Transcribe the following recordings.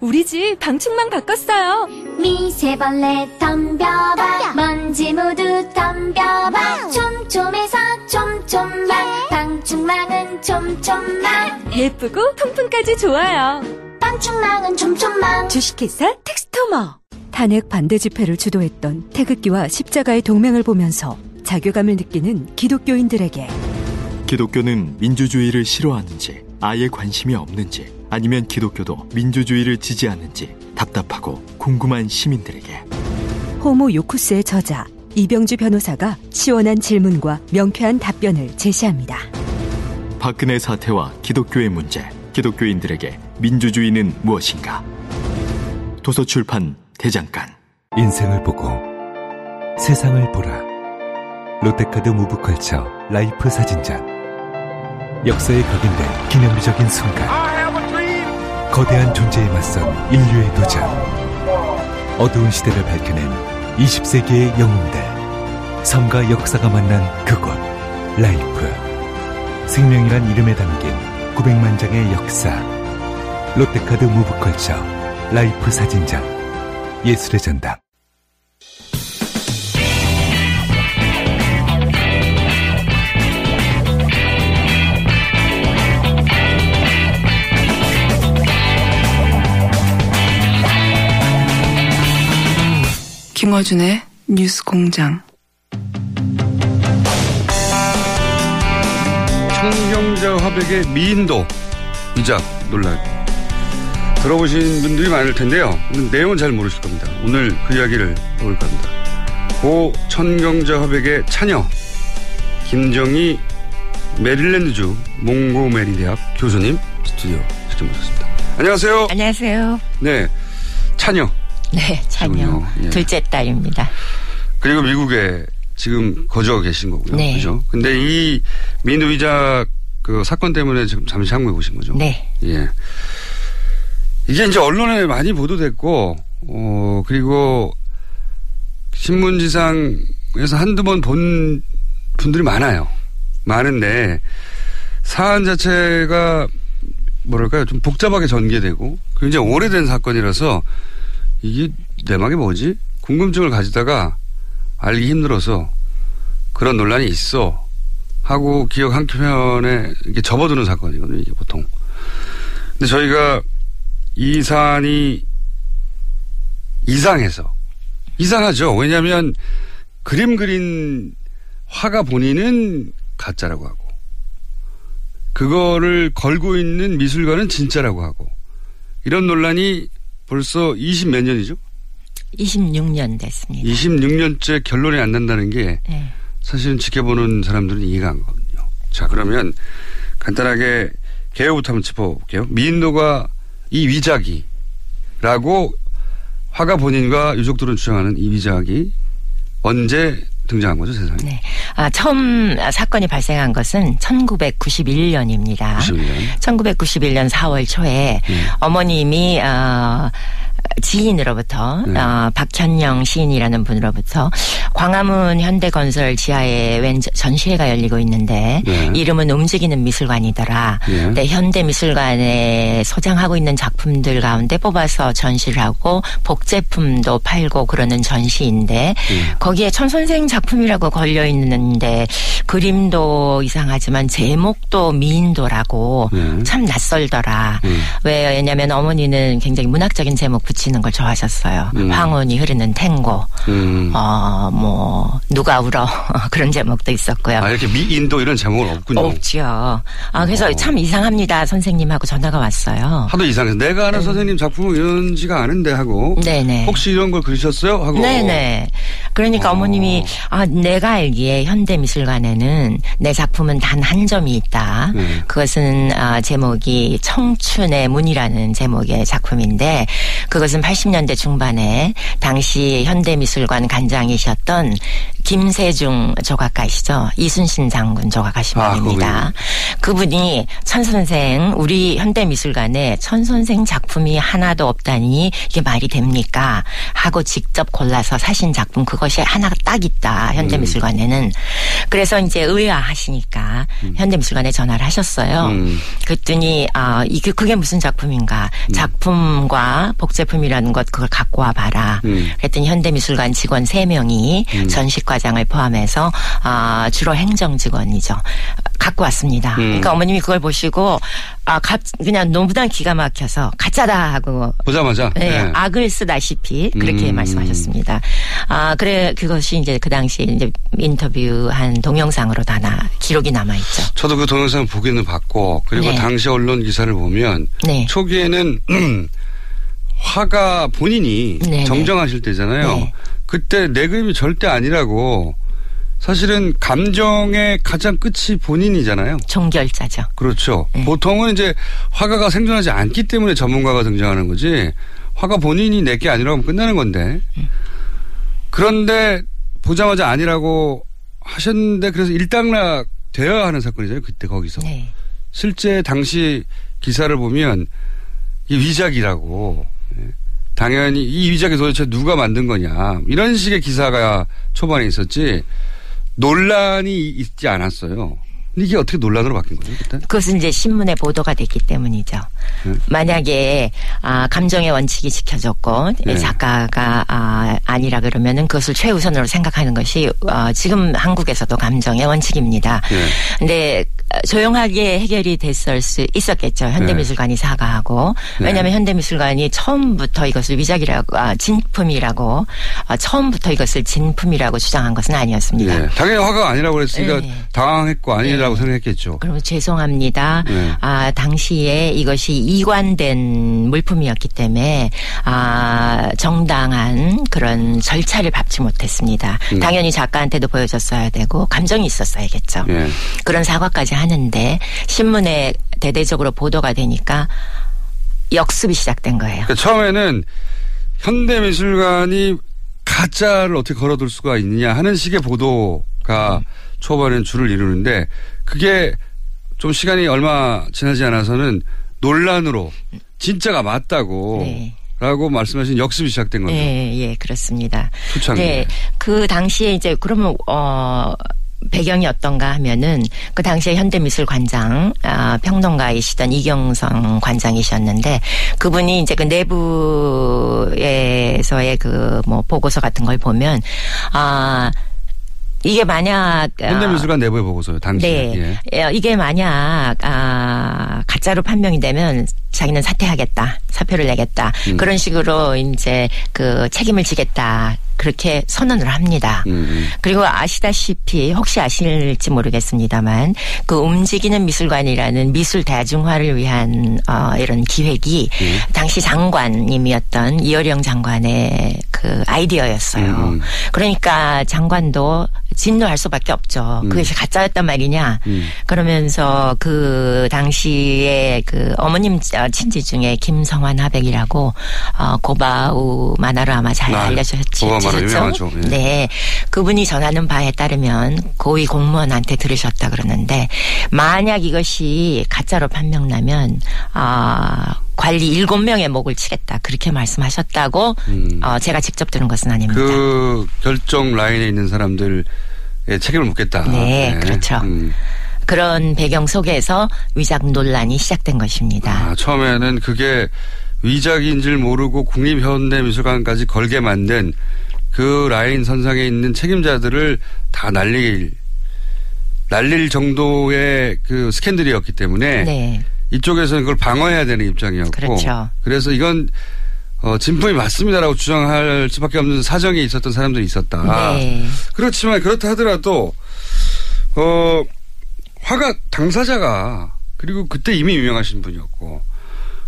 우리 집 방충망 바꿨어요. 미세벌레 덤벼봐. 먼지 모두 덤벼봐. 촘촘해서 촘촘만 방충망은 촘촘만 예쁘고 통풍까지 좋아요. 방충망은 촘촘만 주식회사 텍스토머. 탄핵 반대 집회를 주도했던 태극기와 십자가의 동맹을 보면서 자괴감을 느끼는 기독교인들에게 기독교는 민주주의를 싫어하는지 아예 관심이 없는지 아니면 기독교도 민주주의를 지지하는지 답답하고 궁금한 시민들에게. 호모 요쿠스의 저자 이병주 변호사가 시원한 질문과 명쾌한 답변을 제시합니다. 박근혜 사태와 기독교의 문제 기독교인들에게 민주주의는 무엇인가? 도서출판 대장간. 인생을 보고 세상을 보라. 롯데카드 무브컬처 라이프 사진전 역사에 각인된 기념비적인 순간 거대한 존재에 맞선 인류의 도전. 어두운 시대를 밝혀낸 20세기의 영웅들. 삶과 역사가 만난 그곳 라이프. 생명이란 이름에 담긴 900만 장의 역사. 롯데카드 무브컬처 라이프 사진전 예술의 전당 김어준의 뉴스 공장. 청경자 화백의 미인도 위작 논란 들어보신 분들이 많을 텐데요. 내용은 잘 모르실 겁니다. 오늘 그 이야기를 해볼까 합니다. 고 천경자 화백의 차녀 김정희 메릴랜드주 몽고메리 대학 교수님 스튜디오 직접 모셨습니다. 안녕하세요. 안녕하세요. 네, 차녀 네, 자녀. 예. 둘째 딸입니다. 그리고 미국에 지금 거주하고 계신 거고요. 네. 그죠? 근데 이 위작 그 사건 때문에 지금 잠시 한국에 오신 거죠? 네. 예. 이게 이제 언론에 많이 보도됐고, 어, 그리고 신문지상에서 한두 번 본 분들이 많아요. 많은데, 사안 자체가 뭐랄까요. 좀 복잡하게 전개되고, 굉장히 오래된 사건이라서 이게 내막이 뭐지? 궁금증을 가지다가 알기 힘들어서 그런 논란이 있어 하고 기억 한켠에 이렇게 접어두는 사건이거든요. 이게 보통. 근데 저희가 이 사안이 이상해서 이상하죠. 왜냐하면 그림 그린 화가 본인은 가짜라고 하고 그거를 걸고 있는 미술관은 진짜라고 하고 이런 논란이 벌써 20 몇 년이죠? 26년 됐습니다. 26년째 결론이 안 난다는 게 네. 사실은 지켜보는 사람들은 이해가 안 가거든요. 자, 그러면 간단하게 개요부터 한번 짚어볼게요. 미인도가 이 위작이라고 화가 본인과 유족들은 주장하는 이 위작이 언제 등장한 거죠, 세상에? 네. 아, 처음 사건이 발생한 것은 1991년입니다. 91년. 1991년 4월 초에 어머님이 어, 지인으로부터 네. 어, 박현영 시인이라는 분으로부터 광화문 현대건설 지하에 웬 전시회가 열리고 있는데 네. 이름은 움직이는 미술관이더라. 네. 근데 현대미술관에 소장하고 있는 작품들 가운데 뽑아서 전시를 하고 복제품도 팔고 그러는 전시인데 거기에 천선생 작품이라고 걸려 있는데 그림도 이상하지만 제목도 미인도라고 네. 참 낯설더라. 음. 왜냐하면 어머니는 굉장히 문학적인 제목 붙이는 걸 좋아하셨어요. 음. 황혼이 흐르는 탱고, 음. 어, 뭐 누가 울어 그런 제목도 있었고요. 아, 이렇게 미인도 이런 제목은 없군요. 없죠. 아, 그래서 어. 참 이상합니다. 선생님하고 전화가 왔어요. 하도 이상해서 내가 아는 선생님 작품은 이런지가 않은데 하고 네네. 혹시 이런 걸 그리셨어요? 하고 네네. 그러니까 어. 어. 머님이 아, 내가 알기에 현대미술관에는 내 작품은 단 한 점이 있다. 네. 그것은 아, 제목이 청춘의 문이라는 제목의 작품인데 그 것은 80년대 중반에 당시 현대미술관 관장이셨던 김세중 조각가시죠. 이순신 장군 조각하신 아, 분입니다. 그분이 천 선생 우리 현대 미술관에 천 선생 작품이 하나도 없다니 이게 말이 됩니까? 하고 직접 골라서 사신 작품 그것이 하나 딱 있다 현대 미술관에는. 그래서 이제 의아하시니까 현대 미술관에 전화를 하셨어요. 음. 그랬더니 아 이게 그게 무슨 작품인가? 작품과 복제품이라는 것 그걸 갖고 와 봐라. 음. 그랬더니 현대 미술관 직원 3 명이 전식 과장을 포함해서 아 주로 행정 직원이죠. 갖고 왔습니다. 음. 그러니까 어머님이 그걸 보시고 아 갑, 그냥 너무나 기가 막혀서 가짜다 하고 보자마자. 네, 네. 악을 쓰다시피 그렇게 음. 말씀하셨습니다. 아, 그래, 그것이 이제 그 당시 이제 인터뷰한 동영상으로 다 나, 기록이 남아 있죠. 저도 그 동영상 보기는 봤고 그리고 네. 당시 언론 기사를 보면 네. 초기에는 화가 본인이 네네. 정정하실 때잖아요. 네. 그때 내 그림이 절대 아니라고 사실은 감정의 가장 끝이 본인이잖아요. 종결자죠. 그렇죠. 네. 보통은 이제 화가가 생존하지 않기 때문에 전문가가 등장하는 거지 화가 본인이 내 게 아니라고 하면 끝나는 건데 그런데 보자마자 아니라고 하셨는데 그래서 일당락 되어야 하는 사건이잖아요. 그때 거기서. 네. 실제 당시 기사를 보면 이 위작이라고 예. 당연히 이 위작이 도대체 누가 만든 거냐 이런 식의 기사가 초반에 있었지 논란이 있지 않았어요. 근데 이게 어떻게 논란으로 바뀐 거예요 그때? 그것은 이제 신문에 보도가 됐기 때문이죠. 네. 만약에 아, 감정의 원칙이 지켜졌고 네. 작가가 아, 아니라 그러면은 그것을 최우선으로 생각하는 것이 어, 지금 한국에서도 감정의 원칙입니다. 네. 근데 조용하게 해결이 됐을 수 있었겠죠. 현대미술관이 사과하고 네. 왜냐하면 현대미술관이 처음부터 이것을 위작이라고 아, 진품이라고 아, 처음부터 이것을 진품이라고 주장한 것은 아니었습니다. 예. 당연히 화가 아니라고 그랬으니까 네. 당황했고 아니라고 생각했겠죠. 그럼 죄송합니다. 네. 아, 당시에 이것이 이관된 물품이었기 때문에 아, 정당한 그런 절차를 밟지 못했습니다. 음. 당연히 작가한테도 보여줬어야 되고 감정이 있었어야겠죠. 예. 그런 사과까지 하는데 신문에 대대적으로 보도가 되니까 역습이 시작된 거예요. 그러니까 처음에는 현대미술관이 가짜를 어떻게 걸어둘 수가 있느냐 하는 식의 보도가 초반엔 줄을 이루는데 그게 좀 시간이 얼마 지나지 않아서는 논란으로 진짜가 맞다고 네. 라고 말씀하신 역습이 시작된 거죠. 예, 예, 그렇습니다. 초창기에. 네, 그 당시에 이제 그러면 어 배경이 어떤가 하면은 그 당시에 현대미술관장 아, 평론가이시던 이경성 관장이셨는데 그분이 이제 그 내부에서의 그 뭐 보고서 같은 걸 보면 아 이게 만약 아, 현대미술관 내부의 보고서요. 당시에. 네. 예. 예, 이게 만약 아, 가짜로 판명이 되면 자기는 사퇴하겠다, 사표를 내겠다 음. 그런 식으로 이제 그 책임을 지겠다 그렇게 선언을 합니다. 음, 음. 그리고 아시다시피 혹시 아실지 모르겠습니다만 그 움직이는 미술관이라는 미술 대중화를 위한 어, 이런 기획이 예. 당시 장관님이었던 이어령 장관의 그 아이디어였어요. 음, 음. 그러니까 장관도 진노할 수밖에 없죠. 음. 그것이 가짜였단 말이냐. 음. 그러면서 그 당시에 그 어머님 친지 중에 김성환 하백이라고 어, 고바우 만화로 아마 잘 아, 알려졌지. 만화 유명하죠. 예. 네. 그분이 전하는 바에 따르면 고위 공무원한테 들으셨다 그러는데 만약 이것이 가짜로 판명나면 아 관리 일곱 명의 목을 치겠다 그렇게 말씀하셨다고 음. 어, 제가 직접 들은 것은 아닙니다. 그 결정 라인에 있는 사람들의 책임을 묻겠다. 네, 그렇죠. 음. 그런 배경 속에서 위작 논란이 시작된 것입니다. 아, 처음에는 그게 위작인 줄 모르고 국립현대미술관까지 걸게 만든 그 라인 선상에 있는 책임자들을 다 날릴 날릴 정도의 그 스캔들이었기 때문에 네. 이쪽에서는 그걸 방어해야 되는 입장이었고 그렇죠. 래서 이건 어, 진품이 맞습니다라고 주장할 수밖에 없는 사정이 있었던 사람들이 있었다. 네. 그렇지만 그렇다 하더라도 어 화가 당사자가 그리고 그때 이미 유명하신 분이었고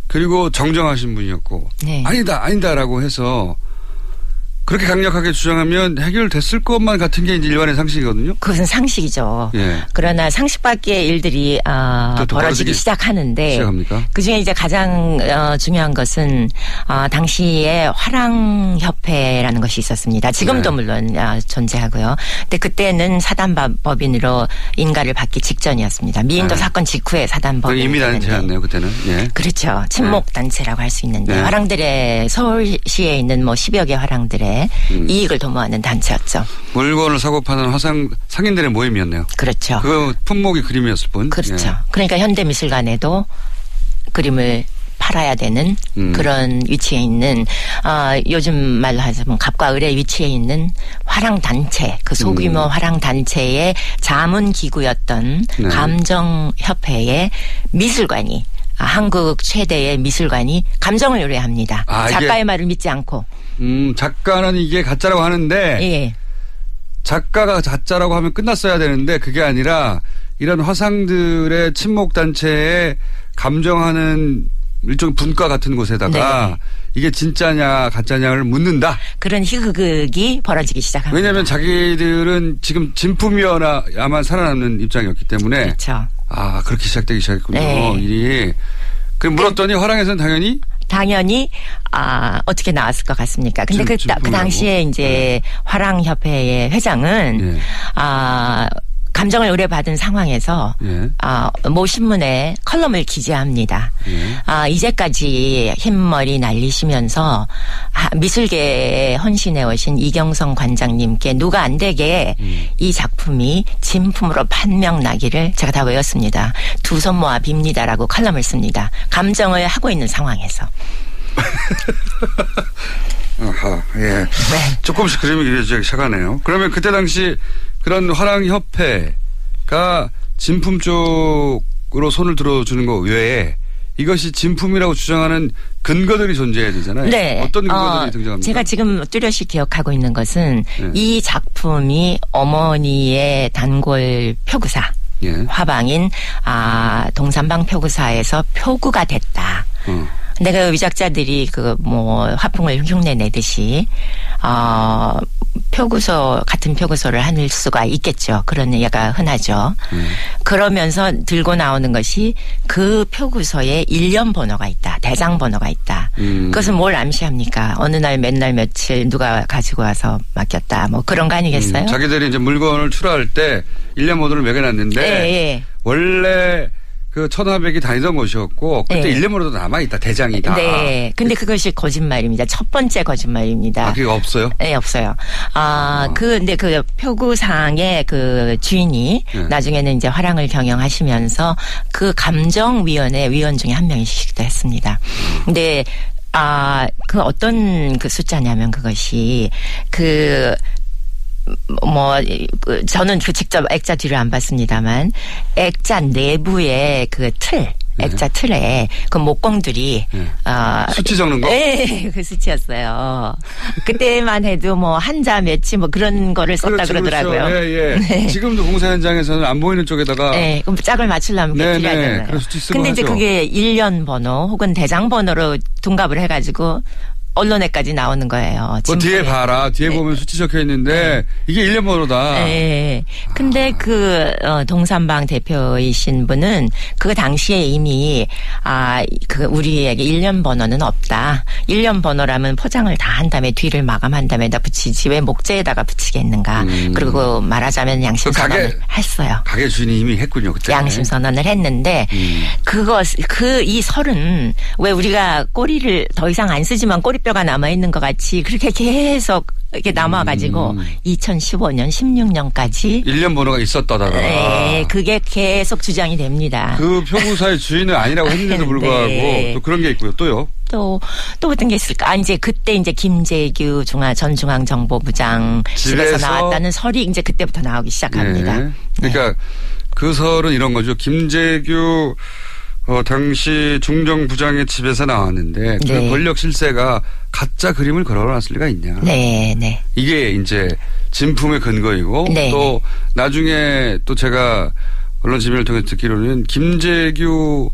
그리고 정정하신 분이었고 네. 아니다 아니다라고 해서 그렇게 강력하게 주장하면 해결됐을 것만 같은 게 이제 일반의 상식이거든요. 그것은 상식이죠. 예. 그러나 상식 밖의 일들이 어, 벌어지기 시작하는데 시작합니까? 그중에 이제 가장 어, 중요한 것은 어, 당시에 화랑협회라는 것이 있었습니다. 지금도 네. 물론 어, 존재하고요. 근데 그때는 사단법인으로 인가를 받기 직전이었습니다. 미인도 네. 사건 직후에 그 사단법인 이미 단체였네요, 그때는. 예. 그렇죠. 친목 단체라고 할 수 있는데 네. 화랑들의 서울시에 있는 뭐 10여 개 화랑들의 음. 이익을 도모하는 단체였죠. 물건을 사고 파는 화상 상인들의 모임이었네요. 그렇죠. 그 품목이 그림이었을 뿐. 그렇죠. 예. 그러니까 현대미술관에도 그림을 팔아야 되는 음. 그런 위치에 있는 아 요즘 말로 하자면 갑과 을의 위치에 있는 화랑 단체 그 소규모 음. 화랑 단체의 자문 기구였던 네. 감정 협회의 미술관이 아, 한국 최대의 미술관이 감정을 의뢰합니다. 아, 작가의 말을 믿지 않고 음, 작가는 이게 가짜라고 하는데 예. 작가가 가짜라고 하면 끝났어야 되는데 그게 아니라 이런 화상들의 친목 단체에 감정하는 일종 분과 같은 곳에다가 네. 이게 진짜냐 가짜냐를 묻는다. 그런 희극이 벌어지기 시작합니다. 왜냐하면 자기들은 지금 진품이어야만 살아남는 입장이었기 때문에 그렇죠. 아 그렇게 시작되기 시작했군요. 네. 일이. 그럼 물었더니 화랑에서는 당연히 당연히 아 어떻게 나왔을 것 같습니까? 근데 진- 그, 따- 그? 당시에 이제 화랑협회의 회장은 예. 아 감정을 의뢰받은 상황에서 예. 아, 모 신문에 컬럼을 기재합니다. 예. 아, 이제까지 흰머리 날리시면서 아, 미술계에 헌신해 오신 이경성 관장님께 누가 안 되게 음. 이 작품이 진품으로 판명 나기를 제가 다 외웠습니다. 두 손 모아 빕니다라고 컬럼을 씁니다. 감정을 하고 있는 상황에서. 아하, 예. 네. 조금씩 그림이 그려지기 시작하네요. 그러면 그때 당시 그런 화랑협회가 진품 쪽으로 손을 들어주는 것 외에 이것이 진품이라고 주장하는 근거들이 존재해야 되잖아요. 네. 어떤 근거들이 어, 등장합니까? 제가 지금 뚜렷이 기억하고 있는 것은 네. 이 작품이 어머니의 단골 표구사. 예. 화방인 아 동산방 표구사에서 표구가 됐다. 어. 근데 그 위작자들이 그 뭐 화풍을 흉내 내듯이 어 표구소 같은 표구소를 할 수가 있겠죠. 그런 얘기가 흔하죠. 음. 그러면서 들고 나오는 것이 그 표구소에 일련 번호가 있다. 대장 번호가 있다. 음. 그것은 뭘 암시합니까? 어느 날 맨날 며칠 누가 가지고 와서 맡겼다. 뭐 그런 거 아니겠어요? 음, 자기들이 이제 물건을 출하할 때 일련 모드를 매겨놨는데 예, 예. 원래 그 천하백이 다니던 곳이었고 그때 네. 일련 모드도 남아 있다. 대장이다. 네. 근데 그것이 거짓말입니다. 첫 번째 거짓말입니다. 아, 그게 없어요? 네, 없어요. 아, 그, 근데 그 표구상의 그 주인이 네. 나중에는 이제 화랑을 경영하시면서 그 감정위원회 위원 중에 한 명이시기도 했습니다. 근데 아, 그 어떤 그 숫자냐면 그것이 그, 뭐, 그 저는 그 직접 액자 뒤를 안 봤습니다만, 액자 내부의 그 틀, 액자 틀에 그 목공들이, 네. 아, 수치 적는 거? 네, 그 수치였어요. 그때만 해도 뭐 한자 몇치 뭐 그런 거를 썼다 그렇죠, 그러더라고요 그렇죠. 예, 예. 네. 지금도 공사 현장에서는 안 보이는 쪽에다가 네, 그럼 짝을 맞추려면 네, 네. 그런 수치 쓰고 근데 이제 하죠. 그게 일련 번호 혹은 대장 번호로 둔갑을 해가지고 언론에까지 나오는 거예요. 뭐 뒤에. 봐라. 뒤에 보면 수치 적혀 있는데 이게 일련 번호다. 네. 근데 그 어, 동산방 대표이신 분은 그 당시에 이미 아 그 우리에게 일년 번호는 없다. 일년 번호라면 포장을 다 한 다음에 뒤를 마감한 다음에 다 붙이지 왜 목재에다가 붙이겠는가. 음. 그리고 말하자면 양심 그 가게- 선언을 했어요. 가게 주인이 이미 했군요. 그때. 양심 선언을 했는데 음. 그것 그 이 설은 왜 우리가 꼬리를 더 이상 안 쓰지만 꼬리 뼈가 남아 있는 것 같이 그렇게 계속 이렇게 남아가지고 음. 2015년 16년까지 일련 번호가 있었다더라. 네, 그게 계속 주장이 됩니다. 그 표구사의 주인은 아니라고 했는데도 불구하고 네. 또 그런 게 있고요. 또요. 또, 또 어떤 게 있을까? 아, 이제 그때 이제 김재규 중앙, 전 중앙정보부장 집에서 집에서 나왔다는 설이 이제 그때부터 나오기 시작합니다. 네. 그러니까 그 설은 이런 거죠. 김재규 어, 당시 중정부장의 집에서 나왔는데 그 네. 권력 실세가 가짜 그림을 걸어놨을 리가 있냐. 네, 네. 이게 이제 진품의 근거이고 네. 또 나중에 또 제가 언론 지면을 통해 듣기로는 김재규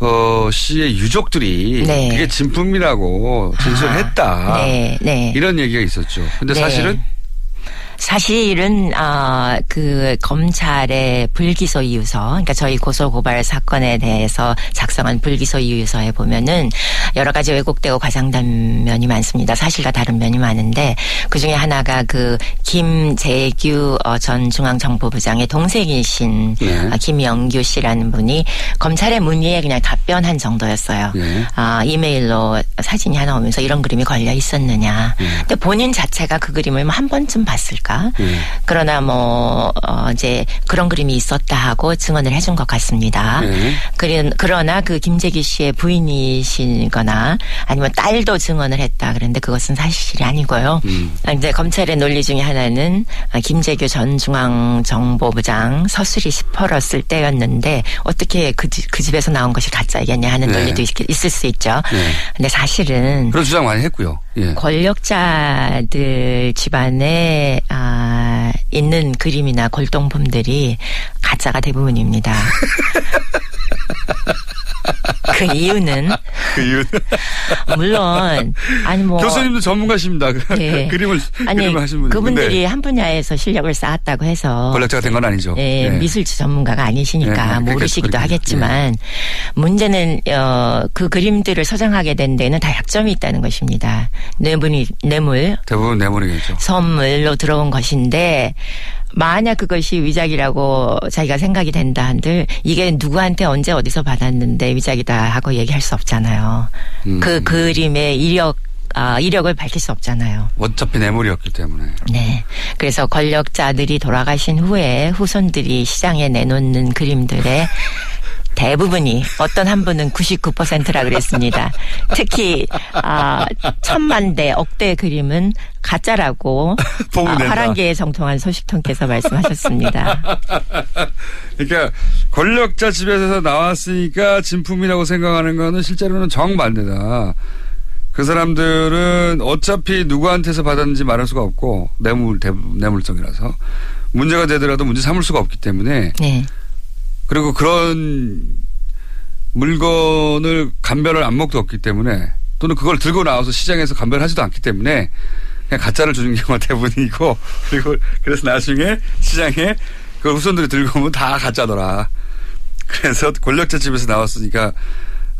어, 씨의 유족들이 네. 그게 진품이라고 진술했다. 아, 네, 네. 이런 얘기가 있었죠. 근데 네. 사실은 사실은 아, 그 검찰의 불기소 이유서, 그러니까 저희 고소 고발 사건에 대해서 작성한 불기소 이유서에 보면은 여러 가지 왜곡되고 과장된 면이 많습니다. 사실과 다른 면이 많은데 그 중에 하나가 그 김재규 어, 전 중앙정보부장의 동생이신 예. 아, 김영규 씨라는 분이 검찰의 문의에 그냥 답변한 정도였어요. 예. 아, 이메일로 사진이 하나 오면서 이런 그림이 걸려 있었느냐. 근데 본인 자체가 그 그림을 뭐한 번쯤 봤을 까? 예. 그러나 뭐, 어, 이제 그런 그림이 있었다 하고 증언을 해준 것 같습니다. 예. 그런- 그러나 그 김재기 씨의 부인이시거나 아니면 딸도 증언을 했다. 그런데 그것은 사실이 아니고요. 음. 아, 이제 검찰의 논리 중에 하나는 아, 김재규 전 중앙정보부장 서술이 시퍼렀을 때였는데 어떻게 그, 집- 그 집에서 나온 것이 가짜이겠냐 하는 네. 논리도 있, 있을 수 있죠. 네. 근데 사실은 그런 주장 많이 했고요. 예. 권력자들 집안에 아, 있는 그림이나 골동품들이 가짜가 대부분입니다. 그 이유는 그 이유 물론 아니 뭐 교수님도 전문가십니다. 그 예. 그림을 아니 그림을 하신 분. 그분들이 한 분야에서 실력을 쌓았다고 해서 권력자가 된 건 아니죠. 예, 예. 미술 전문가가 아니시니까 예, 모르시기도 그렇게, 하겠지만 문제는 어, 그 그림들을 소장하게 된 데는 다 약점이 있다는 것입니다. 뇌물이 뇌물 대부분 내물이겠죠. 선물로 들어온 것인데 만약 그것이 위작이라고 자기가 생각이 된다 한들 이게 누구한테 언제 어디서 받았는데 위작이다 하고 얘기할 수 없잖아요. 음. 그 그림의 이력 아, 이력을 밝힐 수 없잖아요. 어차피 내물이었기 때문에. 네. 그래서 권력자들이 돌아가신 후에 후손들이 시장에 내놓는 그림들의 대부분이 어떤 한 분은 99%라 그랬습니다. 특히 아 천만 대 억대 그림은 가짜라고 보면 아. 화랑계에 정통한 소식통께서 말씀하셨습니다. 그러니까 권력자 집에서 나왔으니까 진품이라고 생각하는 거는 실제로는 정반대다. 그 사람들은 어차피 누구한테서 받았는지 말할 수가 없고 뇌물 뇌물성이라서 문제가 되더라도 문제 삼을 수가 없기 때문에 네. 그리고 그런 물건을 감별할 안목도 없기 때문에 또는 그걸 들고 나와서 시장에서 감별하지도 않기 때문에 그냥 가짜를 주는 경우가 대부분이고 그리고 그래서 나중에 시장에 그 후손들이 들고 오면 다 가짜더라. 그래서 권력자 집에서 나왔으니까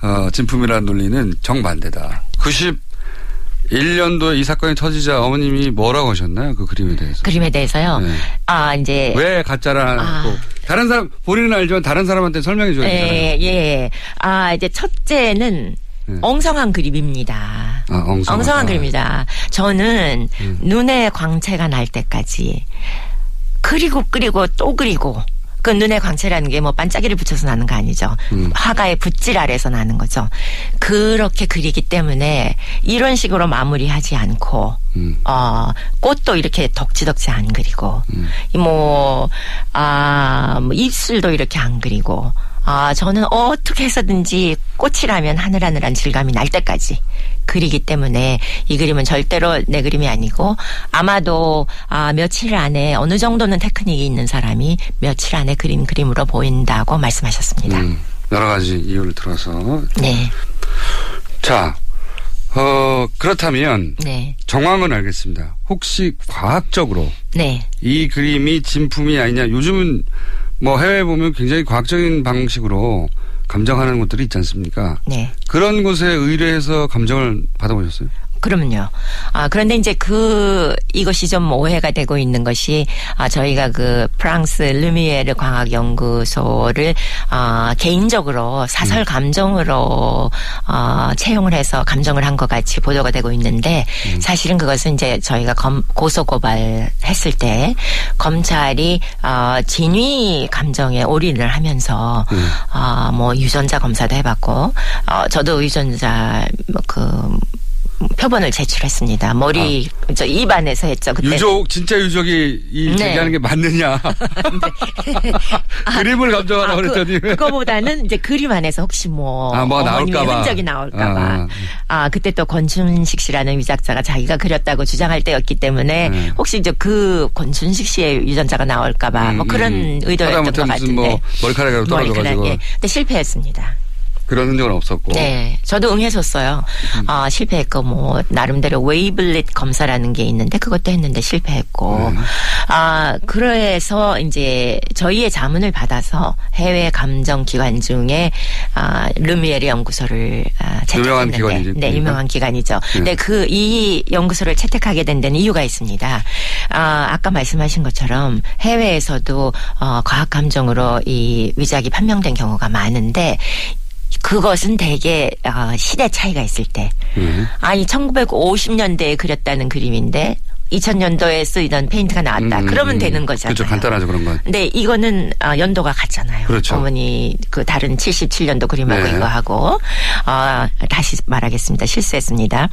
어, 진품이라는 논리는 정반대다. 91년도에 이 사건이 터지자 어머님이 뭐라고 하셨나요? 그 그림에 대해서. 그림에 대해서요. 네. 아 이제 왜 가짜라고 아. 다른 사람 본인은 알지만 다른 사람한테 설명해 줘야 되잖아요. 예, 예. 아, 이제 첫째는 네. 엉성한 그림입니다. 아, 엉성하다. 음. 그림이다. 저는 눈에 광채가 날 때까지 그리고 그리고 또 그리고 그 눈에 광채라는 게 뭐 반짝이를 붙여서 나는 거 아니죠. 음. 화가의 붓질 아래서 나는 거죠. 그렇게 그리기 때문에 이런 식으로 마무리하지 않고 음. 어, 꽃도 이렇게 덕지덕지 안 그리고, 음. 이 뭐, 아, 뭐 입술도 이렇게 안 그리고, 아, 저는 어떻게 해서든지 꽃이라면 하늘하늘한 질감이 날 때까지 그리기 때문에 이 그림은 절대로 내 그림이 아니고 아마도 아, 며칠 안에 어느 정도는 테크닉이 있는 사람이 며칠 안에 그린 그림으로 보인다고 말씀하셨습니다. 음, 여러 가지 이유를 들어서 네, 자, 어, 그렇다면 네, 정황은 알겠습니다. 혹시 과학적으로 네, 이 그림이 진품이 아니냐? 요즘은 뭐 해외 보면 굉장히 과학적인 방식으로 감정하는 것들이 있지 않습니까? 네. 그런 곳에 의뢰해서 감정을 받아보셨어요? 그러면요. 아, 그런데 이제 그, 이것이 좀 오해가 되고 있는 것이, 아, 저희가 그 프랑스 르미에르 과학연구소를, 아, 개인적으로 사설 감정으로, 아, 채용을 해서 감정을 한 것 같이 보도가 되고 있는데, 사실은 그것은 이제 저희가 검, 고소고발 했을 때, 검찰이, 아, 진위 감정에 올인을 하면서, 아, 뭐, 유전자 검사도 해봤고, 어, 저도 유전자, 뭐 그, 표본을 제출했습니다. 머리 저 입안에서 했죠. 그때 유족 진짜 유족이 이 네. 제기하는 게 맞느냐? 그림을 감정하라 아, 고 그랬더니 그, 그거보다는 이제 그림 안에서 혹시 뭐 아, 나올까봐. 흔적이 나올까봐. 아. 아, 그때 또 권춘식 씨라는 위작자가 자기가 그렸다고 주장할 때였기 때문에 네. 혹시 이제 그 권춘식 씨의 유전자가 나올까봐 뭐 음, 그런 음. 의도였던 것 같은데. 뭐 머리카락이라도 떨어져가지고. 머리카락, 예. 근데 실패했습니다. 그런 흔적은 없었고. 네, 저도 응했었어요. 음. 아, 실패했고, 뭐, 나름대로 wavelet 검사라는 게 있는데, 그것도 했는데 실패했고. 네. 아, 그래서 이제 저희의 자문을 받아서 해외 감정 기관 중에, 아, 르미에르 연구소를, 아, 유명한 채택했는데. 기관이죠, 네, 그러니까. 유명한 기관이죠. 네. 근데 그, 이 연구소를 채택하게 된 데는 이유가 있습니다. 아, 아까 말씀하신 것처럼 해외에서도, 어, 과학 감정으로 이 위작이 판명된 경우가 많은데, 그것은 대개 어, 시대 차이가 있을 때 네. 아니 1950년대에 그렸다는 그림인데 2000년도에 쓰이던 페인트가 나왔다. 음, 그러면 음. 되는 거잖아요. 그렇죠. 간단하죠, 그런 건. 근데 이거는 어, 연도가 같잖아요. 그렇죠. 어머니 그 다른 77년도 그림하고 네. 이거 하고 어, 다시 말하겠습니다. 실수했습니다.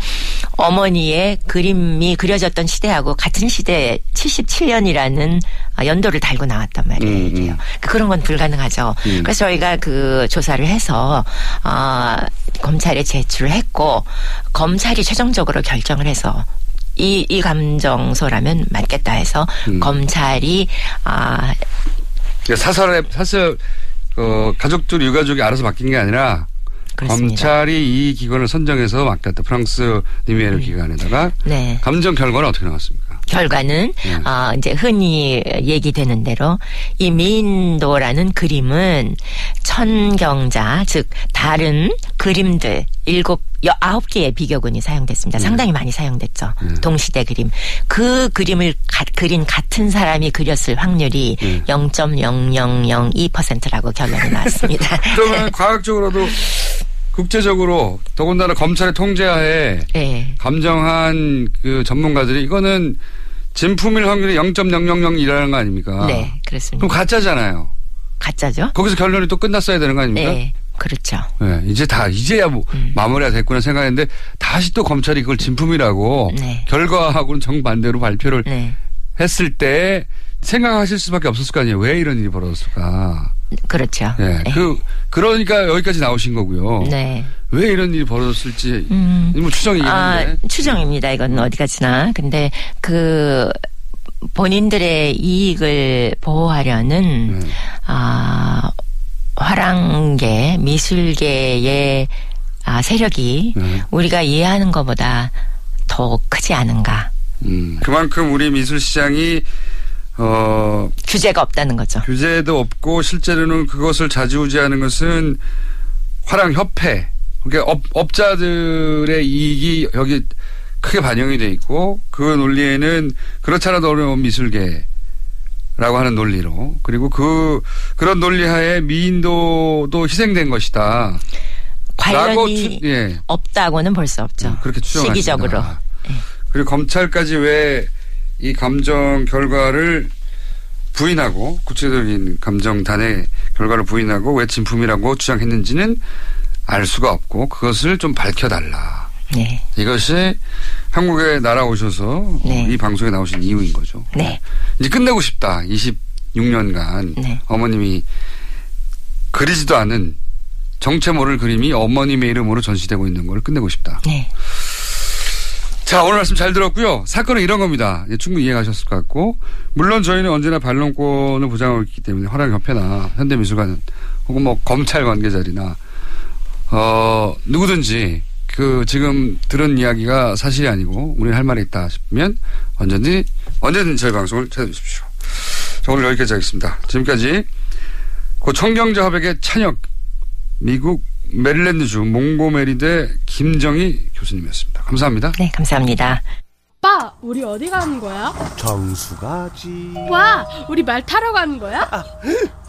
어머니의 그림이 그려졌던 시대하고 같은 시대 77년이라는 어, 연도를 달고 나왔단 말이에요. 음, 음. 그런 건 불가능하죠. 음. 그래서 저희가 그 조사를 해서 어, 검찰에 제출을 했고 검찰이 최종적으로 결정을 해서 이, 이 감정서라면 맞겠다 해서 음. 검찰이 아 그러니까 사설에, 사설, 어, 가족들, 유가족이 알아서 맡긴 게 아니라 그렇습니다. 검찰이 이 기관을 선정해서 맡겼다. 프랑스 리미에르 기관에다가 네. 감정 결과는 어떻게 나왔습니까? 결과는 네. 어 이제 흔히 얘기되는 대로 이 미인도라는 그림은 천경자 즉 다른 그림들 일곱 여 아홉 개의 비교군이 사용됐습니다. 상당히 많이 사용됐죠. 네. 동시대 그림 그 그림을 가- 그린 같은 사람이 그렸을 확률이 네. 0.0002%라고 결론이 나왔습니다. 그러면 과학적으로도 국제적으로 더군다나 검찰의 통제하에 네. 감정한 그 전문가들이 이거는 진품일 확률이 0.000이라는 거 아닙니까? 네, 그렇습니다. 그럼 가짜잖아요. 가짜죠? 거기서 결론이 또 끝났어야 되는 거 아닙니까? 네, 그렇죠. 네, 이제 다 이제야 뭐 마무리가 됐구나 생각했는데 다시 또 검찰이 그걸 진품이라고 네. 결과하고는 정반대로 발표를 네. 했을 때 생각하실 수밖에 없었을 거 아니에요. 왜 이런 일이 벌어졌을까? 그렇죠. 예. 네. 그 그러니까 여기까지 나오신 거고요. 네. 왜 이런 일이 벌어졌을지 음. 뭐 추정이긴 아, 한데. 추정입니다. 이건 어디 가지나. 근데 그 본인들의 이익을 보호하려는 네. 아 화랑계 미술계의 아 세력이 네. 우리가 이해하는 것보다 더 크지 않은가. 음. 그만큼 우리 미술 시장이 어 규제가 없다는 거죠. 규제도 없고 실제로는 그것을 좌지우지하는 것은 화랑 협회 그러니까 업, 업자들의 이익이 여기 크게 반영이 돼 있고 그 논리에는 그렇지 않아도 어려운 미술계 라고 하는 논리로 그리고 그 그런 논리하에 미인도도 희생된 것이다. 라고 관련이 추- 예. 없다고는 볼 수 없죠. 음, 그렇게 추정하신다. 시기적으로. 그리고 검찰까지 왜 이 감정 결과를 부인하고 구체적인 감정 단의 결과를 부인하고 왜 진품이라고 주장했는지는 알 수가 없고 그것을 좀 밝혀달라. 네. 이것이 한국에 날아오셔서 네. 이 방송에 나오신 이유인 거죠. 네. 이제 끝내고 싶다. 26년간 네. 어머님이 그리지도 않은 정체 모를 그림이 어머님의 이름으로 전시되고 있는 걸 끝내고 싶다. 네. 자, 오늘 말씀 잘 들었고요. 사건은 이런 겁니다. 예, 충분히 이해가셨을 것 같고, 물론 저희는 언제나 반론권을 보장하고 있기 때문에 화랑협회나 현대미술관 혹은 뭐 검찰 관계자리나 어 누구든지 그 지금 들은 이야기가 사실이 아니고 우리 할 말이 있다 싶으면 언제든지 언제든지 저희 방송을 찾아주십시오. 자, 오늘 여기까지 하겠습니다. 지금까지 고 청경자 화백의 찬혁 미국 메릴랜드주 몽고메리대 김정희 교수님이었습니다. 감사합니다. 네, 감사합니다. 오빠, 우리 어디 가는 거야? 정수 가지. 와, 우리 말 타러 가는 거야?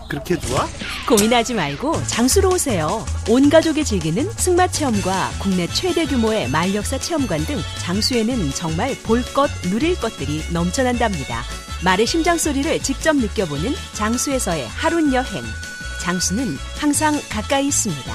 그렇게 좋아? 고민하지 말고 장수로 오세요. 온 가족이 즐기는 승마 체험과 국내 최대 규모의 말역사 체험관 등 장수에는 정말 볼 것, 누릴 것들이 넘쳐난답니다. 말의 심장 소리를 직접 느껴보는 장수에서의 하룬 여행. 장수는 항상 가까이 있습니다.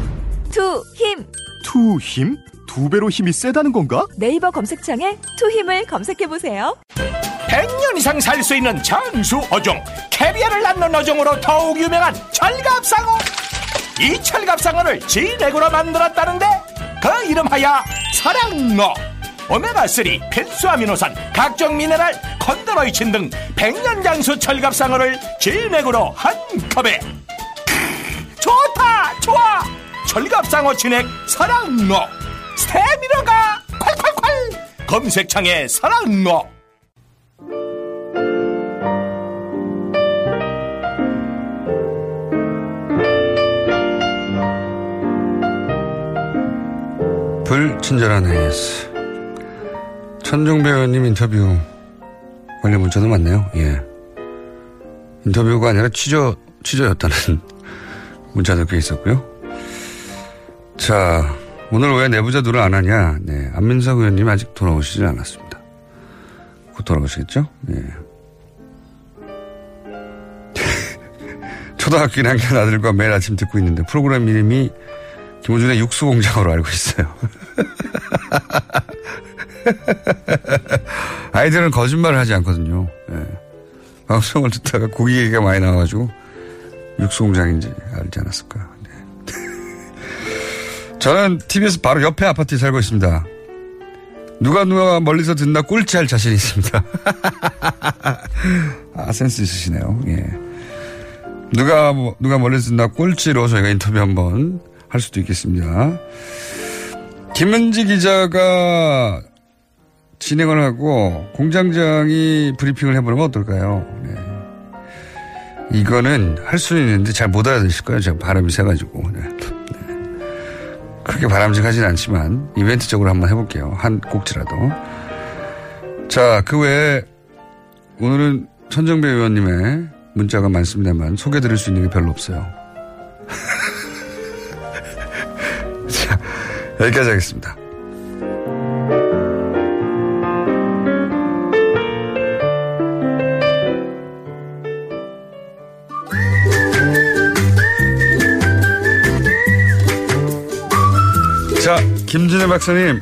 투 힘. 투 힘? 두 배로 힘이 세다는 건가? 네이버 검색창에 투 힘을 검색해 보세요. 100년 이상 살 수 있는 장수 어종 캐비아를 낳는 어종으로 더욱 유명한 철갑상어 이 철갑상어를 진액으로 만들었다는데 그 이름하여 사랑어 오메가3 필수 아미노산 각종 미네랄 컨드로이친 등 100년 장수 철갑상어를 진액으로 한 컵에 좋다 좋아 철갑상어 진액 사랑어 스테미너가 콸콸콸 검색창에 사랑어 불친절한 AS. 천종배 의원님 인터뷰 관련 문자도 많네요. 예. 인터뷰가 아니라 취조, 취조였다는 문자도 꽤 있었고요. 자, 오늘 왜 내부자 누를 안 하냐? 네. 안민석 의원님 아직 돌아오시지 않았습니다. 곧 돌아오시겠죠? 예. 초등학교 1학년 아들과 매일 아침 듣고 있는데 프로그램 이름이 김호준의 육수공장으로 알고 있어요. 아이들은 거짓말을 하지 않거든요. 예. 방송을 듣다가 고기 얘기가 많이 나와가지고 육수공장인지 알지 않았을까. 네. 저는 TBS 바로 옆에 아파트에 살고 있습니다. 누가 누가 멀리서 듣나 꼴찌할 자신 있습니다. 아, 센스 있으시네요. 예. 누가, 뭐- 누가 멀리서 듣나 꼴찌로 저희가 인터뷰 한번 할 수도 있겠습니다. 김은지 기자가 진행을 하고 공장장이 브리핑을 해보는 건 어떨까요? 네. 이거는 할 수는 있는데 잘 못 알아들으실 거예요. 제가 발음이 세가지고. 네. 네. 크게 바람직하진 않지만 이벤트적으로 한번 해볼게요. 한 꼭지라도. 자, 그 외에 오늘은 천정배 의원님의 문자가 많습니다만 소개드릴 수 있는 게 별로 없어요. 자, 여기까지 하겠습니다. 자, 김진애 박사님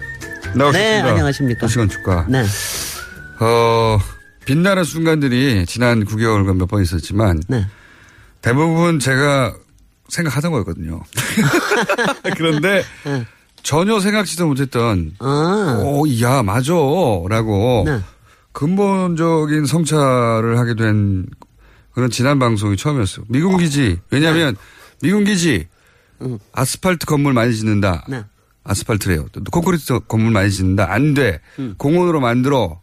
나오셨습니다. 네, 안녕하십니까. 도시건 축가. 네. 어, 빛나는 순간들이 지난 9개월간 몇 번 있었지만 네. 대부분 제가 생각하던 거였거든요. 그런데 네. 전혀 생각지도 못했던 아. 오, 야, 맞아. 라고 네. 근본적인 성찰을 하게 된 그런 지난 방송이 처음이었어요. 미군 기지. 왜냐하면 미군 기지 아스팔트 건물 많이 짓는다. 네. 아스팔트래요. 또 콘크리트 건물 많이 짓는다. 안 돼. 음. 공원으로 만들어.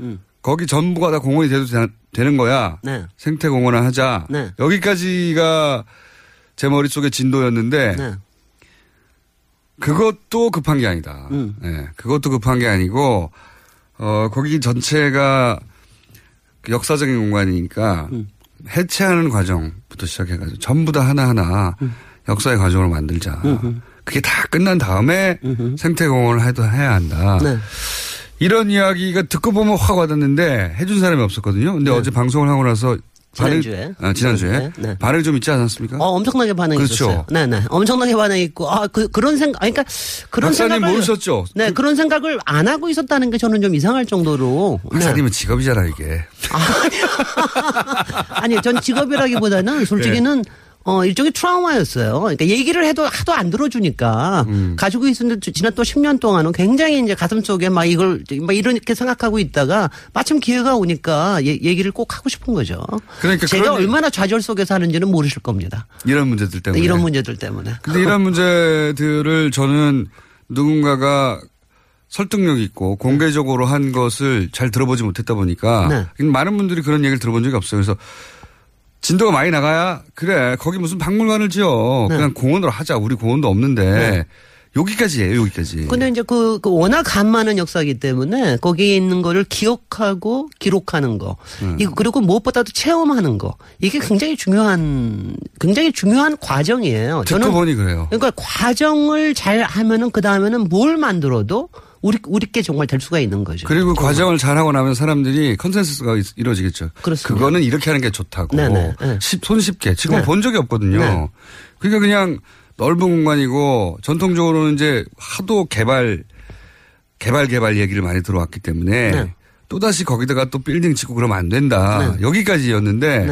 음. 거기 전부가 다 공원이 돼도 되, 는 거야. 네. 생태 공원을 하자. 네. 여기까지가 제 머릿속의 진도였는데 네. 그것도 급한 게 아니다. 음. 네, 그것도 급한 게 아니고 어 거기 전체가 그 역사적인 공간이니까 음. 해체하는 과정부터 시작해가지고 전부 다 하나하나 역사의 과정으로 만들자. 음흠. 그게 다 끝난 다음에 생태공원을 해도 해야 한다. 네. 이런 이야기가 듣고 보면 확 와닿는데 해준 사람이 없었거든요. 근데 어제 방송을 하고 나서 반응- 지난주에. 아, 지난주에 네, 네. 반응이 좀 있지 않았습니까? 어, 엄청나게 반응이 그렇죠. 있었어요. 네, 네. 엄청나게 반응이 있고, 아, 그, 그런 생각, 아니, 그러니까, 그런 생각을. 모르셨죠? 네, 그, 런 생각을 안 하고 있었다는 게 저는 좀 이상할 정도로. 네. 박사님은 직업이잖아 이게. 아니, 전 직업이라기보다는 솔직히는 어, 일종의 트라우마였어요. 그러니까 얘기를 해도 하도 안 들어주니까 가지고 있었는데 지난 또 10년 동안은 굉장히 이제 가슴 속에 막 이걸 막 이렇게 생각하고 있다가 마침 기회가 오니까 얘, 얘기를 꼭 하고 싶은 거죠. 그러니까 제가 얼마나 좌절 속에 사는지는 모르실 겁니다. 이런 문제들 때문에. 이런 문제들 때문에. 근데 이런 문제들을 저는 누군가가 설득력 있고 공개적으로 한 것을 잘 들어보지 못했다 보니까 네. 많은 분들이 그런 얘기를 들어본 적이 없어요. 그래서 진도가 많이 나가야 그래 거기 무슨 박물관을 지어 네. 그냥 공원으로 하자 우리 공원도 없는데 여기까지예요 여기까지. 근데 이제 그, 그 워낙 간 많은 역사이기 때문에 거기에 있는 거를 기억하고 기록하는 거. 음. 이거 그리고 무엇보다도 체험하는 거. 이게 굉장히 중요한, 굉장히 중요한 과정이에요. 듣고 보니 그래요. 그러니까 과정을 잘 하면은 그 다음에는 뭘 만들어도 우리, 우리 게 정말 될 수가 있는 거죠. 그리고 과정을 잘하고 나면 사람들이 컨센서스가 있- 이루어지겠죠. 그렇습니다. 거는 이렇게 하는 게 좋다고. 네네, 네. 쉽- 손쉽게. 지금 네. 본 적이 없거든요. 네. 그러니까 그냥 넓은 공간이고 전통적으로는 이제 하도 개발 개발 개발 얘기를 많이 들어왔기 때문에 네. 또 다시 거기다가 또 빌딩 짓고 그러면 안 된다. 네. 여기까지였는데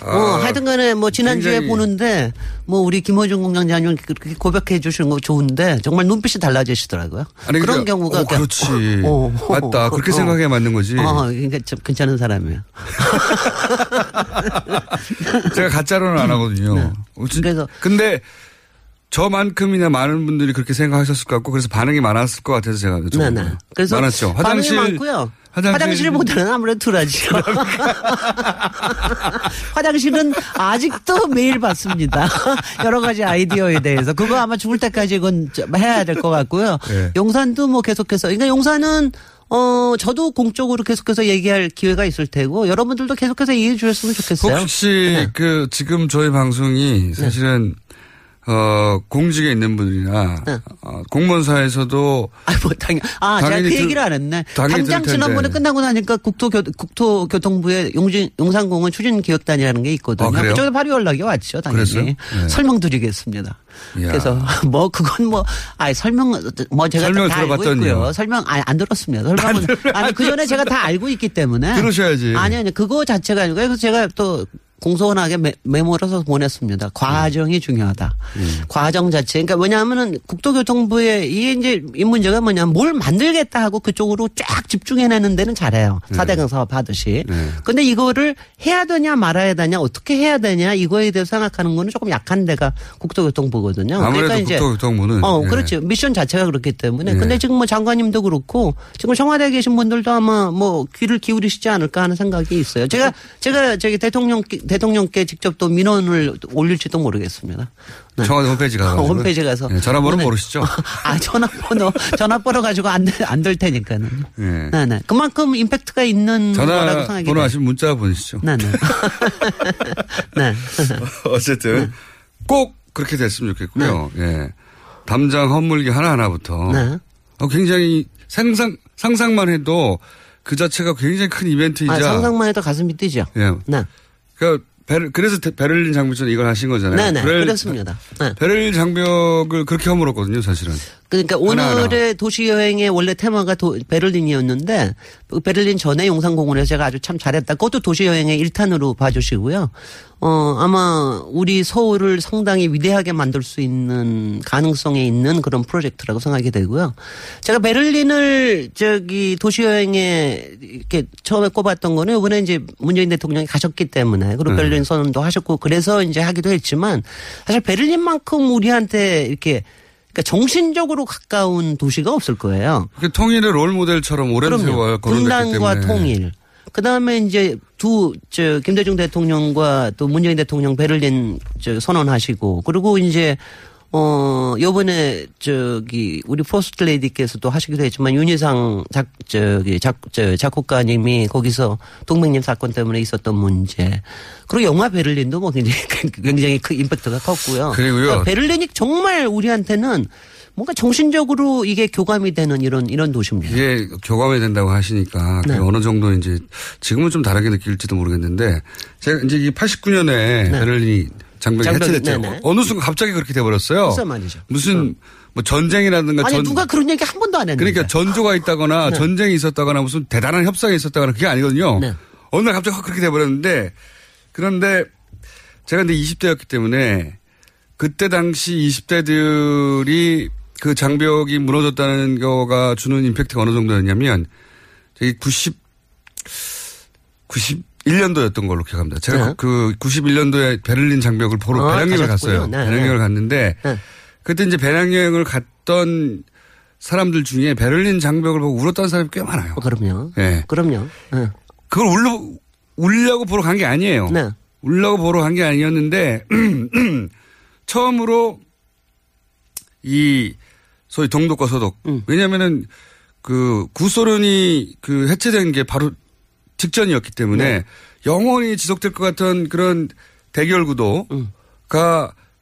네. 아, 어, 하여튼 간에 뭐 지난주에 굉장히- 보는데 뭐 우리 김호중 공장장님 그렇게 고백해 주시는 거 좋은데 정말 눈빛이 달라지시더라고요. 아니, 그런 그러니까, 경우가 어, 그렇지. 어, 어, 맞다. 그렇게 어. 생각해야 맞는 거지. 어, 그러니까 좀 괜찮은 사람이에요. 제가 가짜로는 안 하거든요. 네. 어, 진- 근데 저만큼이나 많은 분들이 그렇게 생각하셨을 것 같고 그래서 반응이 많았을 것 같아서 제가 네, 네. 그래서 많았죠. 반응이 화장실 많고요. 화장실- 화장실 보다는 아무래도 덜하죠. 화장실은 아직도 매일 받습니다. 여러 가지 아이디어에 대해서. 그거 아마 죽을 때까지 이건 좀 해야 될 것 같고요. 네. 용산도 뭐 계속해서. 그러니까 용산은 어, 저도 공적으로 계속해서 얘기할 기회가 있을 테고 여러분들도 계속해서 얘기해 주셨으면 좋겠어요. 혹시 그 지금 저희 방송이 사실은 어 공직에 있는 분이나 어, 공무원사에서도 아, 뭐, 당연, 아, 제가 당연히 그 들- 얘기를 안 했네. 당연히 당장. 지난번에 끝나고 나니까 국토교, 국토교통부에 용진, 용산공원 추진기획단이라는 게 있거든요. 아? 그쪽에서 바로 연락이 왔죠, 당연히. 네. 설명드리겠습니다. 이야. 그래서 뭐 그건 뭐, 아 설명, 뭐 제가 설명을 다 알고. 있고요. 설명, 아니, 안 들었습니다. 설명은. 아니, 그 전에 제가 다 알고 있기 때문에. 들으셔야지. 아니, 아니, 그거 자체가 아니고, 그래서 제가 또, 공손하게 메, 써서 보냈습니다. 과정이 중요하다. 음. 과정 자체. 그러니까 왜냐하면은 국토교통부에 이게 이제 이 문제가 뭐냐면 뭘 만들겠다 하고 그쪽으로 쫙 집중해내는 데는 잘해요. 네. 사대강 사업 하듯이. 근데 이거를 해야 되냐 말아야 되냐 어떻게 해야 되냐 이거에 대해서 생각하는 거는 조금 약한 데가 국토교통부거든요. 아무래도 그러니까 이제 국토교통부는 어, 예. 그렇죠. 미션 자체가 그렇기 때문에. 예. 근데 지금 뭐 장관님도 그렇고 지금 청와대에 계신 분들도 아마 뭐 귀를 기울이시지 않을까 하는 생각이 있어요. 제가 제가 저기 대통령 대통령께 직접 또 민원을 올릴지도 모르겠습니다. 네. 청와대 홈페이지 가서 홈페이지 가서 예, 전화번호 네. 모르시죠? 아 전화번호 전화번호 가지고 안될 테니까는. 예. 네네. 그만큼 임팩트가 있는 거라고 생각이 전화번호. 하시면 문자 보내시죠. 네네. 네. 어쨌든 꼭 그렇게 됐으면 좋겠고요. 예. 담장 헛물기 하나 하나부터 네. 어, 굉장히 상상 상상만 해도 그 자체가 굉장히 큰 이벤트이자 아, 상상만 해도 가슴이 뛰죠. 예. 네. 그러니까 베르- 그래서 테- 베를린 장벽전 이걸 하신 거잖아요. 네네. 베를- 그렇습니다. 네. 베를린 장벽을 그렇게 허물었거든요, 사실은. 그러니까. 오늘의 도시 여행의 원래 테마가 도- 베를린이었는데 그 베를린 전에 용산공원에서 제가 아주 참 잘했다. 그것도 도시 여행의 일탄으로 봐주시고요. 어 아마 우리 서울을 상당히 위대하게 만들 수 있는 가능성이 있는 그런 프로젝트라고 생각이 되고요. 제가 베를린을 저기 도시 여행에 이렇게 처음에 꼽았던 거는 이번에 이제 문재인 대통령이 가셨기 때문에 그리고 네. 베를린 선언도 하셨고 그래서 이제 하기도 했지만 사실 베를린만큼 우리한테 이렇게 그러니까 정신적으로 가까운 도시가 없을 거예요. 그 통일의 롤 모델처럼 오랜 그럼요. 세월 거론됐기 때문에. 분단과 통일. 그 다음에 이제 두, 저, 김대중 대통령과 또 문재인 대통령 베를린 저 선언하시고, 그리고 이제, 어, 요번에 저기, 우리 포스트 레이디께서도 하시기도 했지만, 윤희상 작, 저기, 작, 저, 작곡가님이 거기서 동맹님 사건 때문에 있었던 문제. 그리고 영화 베를린도 뭐 굉장히, 굉장히 큰 임팩트가 컸고요. 그리고요. 그러니까 베를린이 정말 우리한테는 뭔가 정신적으로 이게 교감이 되는 이런, 이런 도시입니다. 이게 교감이 된다고 하시니까 네. 어느 정도 이제 지금은 좀 다르게 느낄지도 모르겠는데 제가 이제 이 89년에 베를린이 장벽이 해체됐죠. 네네. 어느 순간 갑자기 그렇게 돼버렸어요. 말이죠. 무슨 뭐 전쟁이라든가 아니 전 누가 그런 얘기 한 번도 안 했는데. 그러니까 전조가 있다거나 네. 전쟁이 있었다거나 무슨 대단한 협상이 있었다거나 그게 아니거든요. 네. 어느 날 갑자기 확 그렇게 돼버렸는데 그런데 제가 근데 20대였기 때문에 그때 당시 20대들이 그 장벽이 무너졌다는 거가 주는 임팩트가 어느 정도였냐면 저기 90 91년도였던 걸로 기억합니다. 제가 네. 그 91년도에 베를린 장벽을 보러 아, 배낭여행을 가셨군요. 갔어요. 네, 배낭여행을 네. 갔는데 네. 그때 이제 배낭여행을 갔던 사람들 중에 베를린 장벽을 보고 울었다는 사람이 꽤 많아요. 그럼요. 예. 그럼요. 네. 그걸 울려, 울려고 보러 간 게 아니에요. 네. 울려고 보러 간 게 아니었는데, 처음으로 이 소위 동독과 서독. 음. 왜냐면은 그 구소련이 그 해체된 게 바로 직전이었기 때문에 네. 영원히 지속될 것 같은 그런 대결 구도가 음.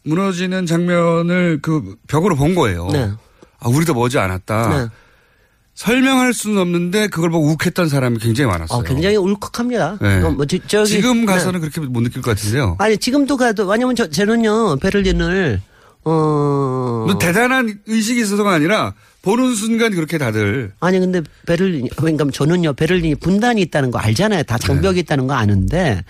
무너지는 장면을 그 벽으로 본 거예요. 네. 아, 우리도 머지 않았다. 네. 설명할 수는 없는데 그걸 보고 욱했던 사람이 굉장히 많았어요. 어, 굉장히 울컥합니다. 네. 뭐 저, 지금 가서는 네. 그렇게 못 느낄 것 같은데요. 아니 지금도 가도 왜냐면 저 저는요 베를린을 어. 뭐 대단한 의식이 있어서가 아니라 보는 순간 그렇게 다들 아니 근데 베를린 그러니까 저는요 베를린이 분단이 있다는 거 알잖아요. 다 장벽이 네. 있다는 거 아는데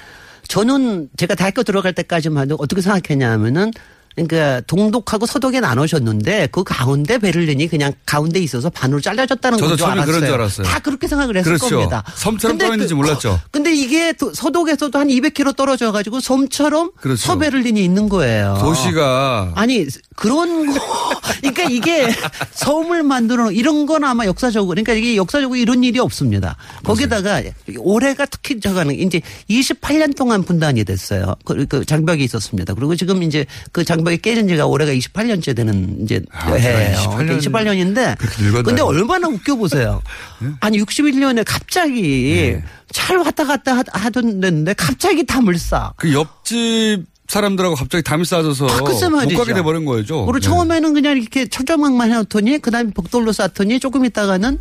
저는 제가 대학교 들어갈 때까지만 해도 어떻게 생각했냐면은 그러니까 동독하고 서독에 나누셨는데 그 가운데 베를린이 그냥 가운데 있어서 반으로 잘라졌다는 저도 처음에 알았어요. 그런 줄 알았어요. 다 그렇게 생각을 했을 그렇죠. 겁니다. 섬처럼 있는지 그- 몰랐죠. 근데 이게 또 서독에서도 한 200km 떨어져 가지고 섬처럼 그렇죠. 서베를린이 있는 거예요. 도시가 아니 그런 거 그러니까 이게 섬을 만들어 놓은 이런 건 아마 역사적으로 그러니까 이게 역사적으로 이런 일이 없습니다. 거기다가 올해가 특히 저가는 이제 28년 동안 분단이 됐어요. 그, 그 장벽이 있었습니다. 그리고 지금 이제 그 장벽 이 깨진 지가 올해가 28년째 되는 이제 해예요. 28년 28년인데 늙었나요? 근데 얼마나 웃겨 보세요. 아니 61년에 갑자기 잘 왔다 갔다 하- 하던 데인데 갑자기 담을 쌓. 그 옆집 사람들하고 갑자기 담이 아, 글쎄 못. 가게 돼버린 거죠. 그리고 네. 처음에는 그냥 이렇게 철조망만 해놓더니 그다음에 벽돌로 쌓더니 조금 있다가는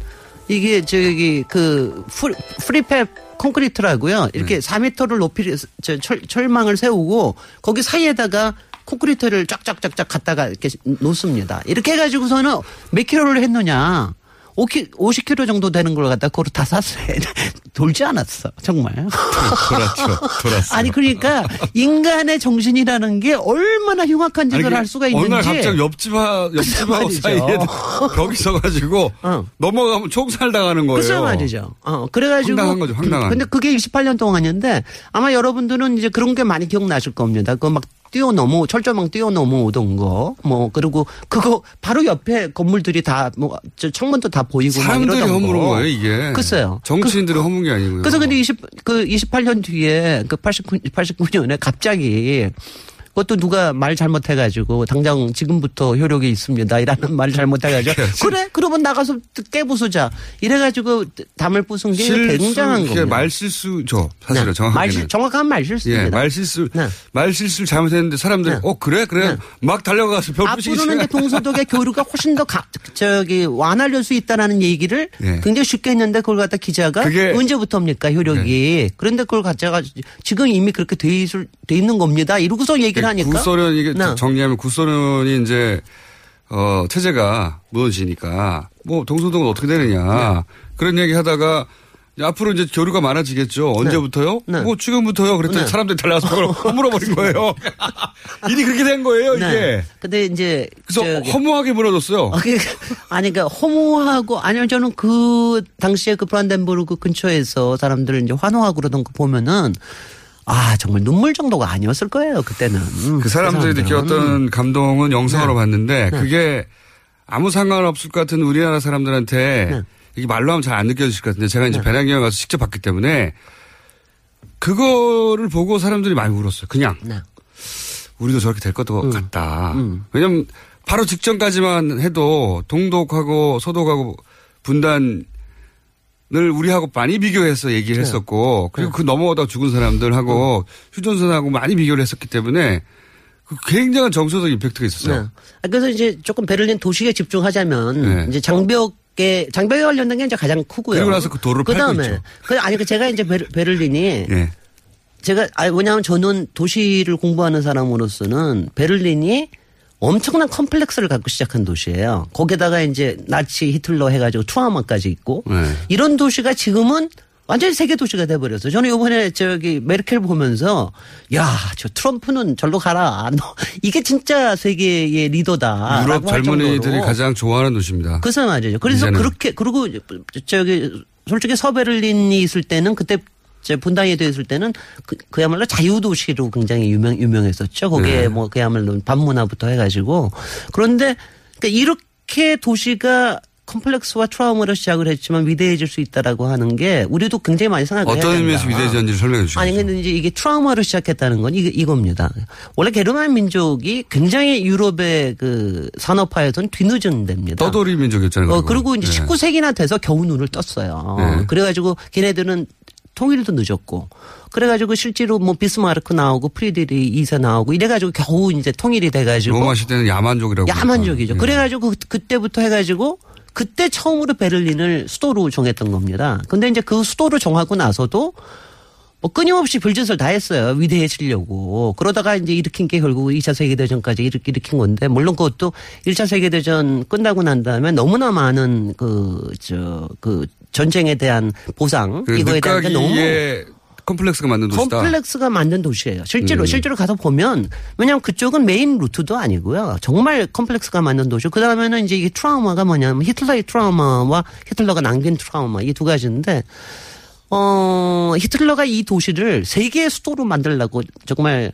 이게 저기 그 pre, prefab 콘크리트라고요. 이렇게 4m를 높이 저 철, 철망을 세우고 거기 사이에다가 콘크리트를 쫙쫙쫙쫙 갖다가 이렇게 놓습니다. 이렇게 해가지고서는 몇 킬로를 했느냐. 5키, 50km 정도 되는 걸 갖다 그걸 다 샀어요. 돌지 않았어. 정말. 돌았죠. 돌았어. 아니 그러니까 인간의 정신이라는 게 얼마나 흉악한 짓을 할 수가 있는지. 어느 날 갑자기 옆집 하, 옆집 하고 말이죠. 사이에 벽이 서가지고 넘어가면 총살 당하는 거예요. 글쎄 말이죠. 어, 그래가지고. 황당한 거죠, 황당한. 근데 그게 28년 동안인데 아마 여러분들은 이제 그런 게 많이 기억나실 겁니다. 그막 뛰어넘어, 철조망 뛰어넘어오던 거. 뭐, 그리고 그거 바로 옆에 건물들이 다 뭐, 저 창문도 다 보이고. 막 사람들이 허물은 거. 거예요, 이게. 글쎄요. 정치인들이 허문 게 아니고요. 그래서 근데 20, 그 28년 뒤에 그 89, 89년에 갑자기 그것도 누가 말 잘못해가지고 당장 지금부터 효력이 있습니다. 이라는 말 잘못해가지고 그래 그러면 나가서 깨부수자 이래가지고 담을 부순 게 굉장한 이게 겁니다. 말실수죠. 사실은 네. 정확하게는. 말실- 정확한 말실수입니다. 네. 예, 말실수, 말실수를 잘못했는데 사람들이, 어, 그래? 그래? 막 달려가서 앞으로는 동서독의 교류가 훨씬 더 가, 저기 완화될 수 있다라는 얘기를 예. 굉장히 쉽게 했는데 그걸 갖다 기자가 네. 언제부터입니까 효력이 그런데 그걸 갖다가 지금 이미 그렇게 돼, 있을, 돼 있는 겁니다 이러고서 얘기를 하니까 구소련 이게 네. 정리하면 구소련이 이제 어 체제가 무너지니까 뭐 동서동은 어떻게 되느냐 네. 그런 얘기 하다가 앞으로 이제 교류가 많아지겠죠. 언제부터요? 뭐 지금부터요. 그랬더니 네. 사람들이 그걸 허물어버린 거예요. 일이 그렇게 된 거예요, 이게. 네. 근데 이제 그래서 저기- 허무하게 무너졌어요. 아, 그, 아니, 그러니까 허무하고, 아니요, 저는 그 당시에 그 브란덴부르크 근처에서 사람들 이제 환호하고 그러던 거 보면은, 아, 정말 눈물 정도가 아니었을 거예요, 그때는. 그 사람들이 느꼈던 감동은 영상으로 네. 봤는데 네. 그게 아무 상관없을 것 같은 우리나라 사람들한테 네. 이게 말로 하면 잘 안 느껴질 것 같은데 제가 이제 배낭여행 가서 직접 봤기 때문에 그거를 보고 사람들이 많이 울었어요. 그냥 네. 우리도 저렇게 될 것도 음. 같다. 왜냐면 바로 직전까지만 해도 동독하고 서독하고 분단 을 우리하고 많이 비교해서 얘기를 네. 했었고 그리고 그 넘어오다 죽은 사람들하고 음. 휴전선하고 많이 비교를 했었기 때문에 그 굉장한 정서적 임팩트가 있었어요. 네. 아, 그래서 이제 조금 베를린 도시에 집중하자면, 네. 이제 장벽에, 장벽에 관련된 게 이제 가장 크고요. 그리고 나서 그 팔고 그다음에. 그 아니, 그 제가 이제 베를린이, 예. 제가, 아, 왜냐하면 저는 도시를 공부하는 사람으로서는 베를린이 엄청난 컴플렉스를 갖고 시작한 도시예요. 거기다가 이제 나치 히틀러 해가지고 트라우마까지 있고 네. 이런 도시가 지금은 완전히 세계 도시가 돼버렸어요. 저는 이번에 저기 메르켈 보면서 야, 저 트럼프는 절로 가라. 너 이게 진짜 세계의 리더다. 유럽 젊은이들이 가장 좋아하는 도시입니다. 그래서 말이죠. 그래서 이제는. 그렇게 그리고 저기 솔직히 서베를린이 있을 때는 그때 제 분당에 되어 있을 때는 그, 그야말로 자유도시로 굉장히 유명 유명했었죠. 거기에 네. 뭐 그야말로 반문화부터 해가지고 그런데 그러니까 이렇게 도시가 컴플렉스와 트라우마로 시작을 했지만 위대해질 수 있다라고 하는 게 우리도 굉장히 많이 생각해야 된다. 어떤 의미에서 위대해졌는지 설명해 주시죠. 아니 근데 이제 이게 트라우마로 시작했다는 건 이게 이겁니다. 원래 게르만 민족이 굉장히 유럽의 그 산업화에선 뒤늦은 데입니다. 떠돌이 민족이었잖아요. 어, 그리고. 그리고 이제 네. 19세기나 돼서 겨우 눈을 떴어요. 네. 그래가지고 걔네들은 통일도 늦었고 그래가지고 실제로 뭐 비스마르크 나오고 프리드리히 이세 나오고 이래가지고 겨우 이제 통일이 돼가지고 로마 시대는 야만족이라고. 야만족이죠. 예. 그래가지고 그- 그때부터 해가지고 그때 처음으로 베를린을 수도로 정했던 겁니다. 근데 이제 그 수도로 정하고 나서도 뭐 끊임없이 별짓을 다 했어요. 위대해지려고. 그러다가 이제 일으킨 게 결국 2차 세계대전까지 일으, 일으킨 건데, 물론 그것도 1차 세계대전 끝나고 난 다음에 너무나 많은 그, 저, 그 전쟁에 대한 보상, 그 이거에 대한 게 너무 컴플렉스가 만든 도시다. 컴플렉스가 만든 도시예요. 실제로 음. 실제로 가서 보면 왜냐하면 그쪽은 main route도 아니고요. 정말 컴플렉스가 만든 도시. 그 다음에는 이제 이게 트라우마가 뭐냐면 히틀러의 트라우마와 히틀러가 남긴 트라우마 이 두 가지인데 어 히틀러가 이 도시를 세계의 수도로 만들려고 정말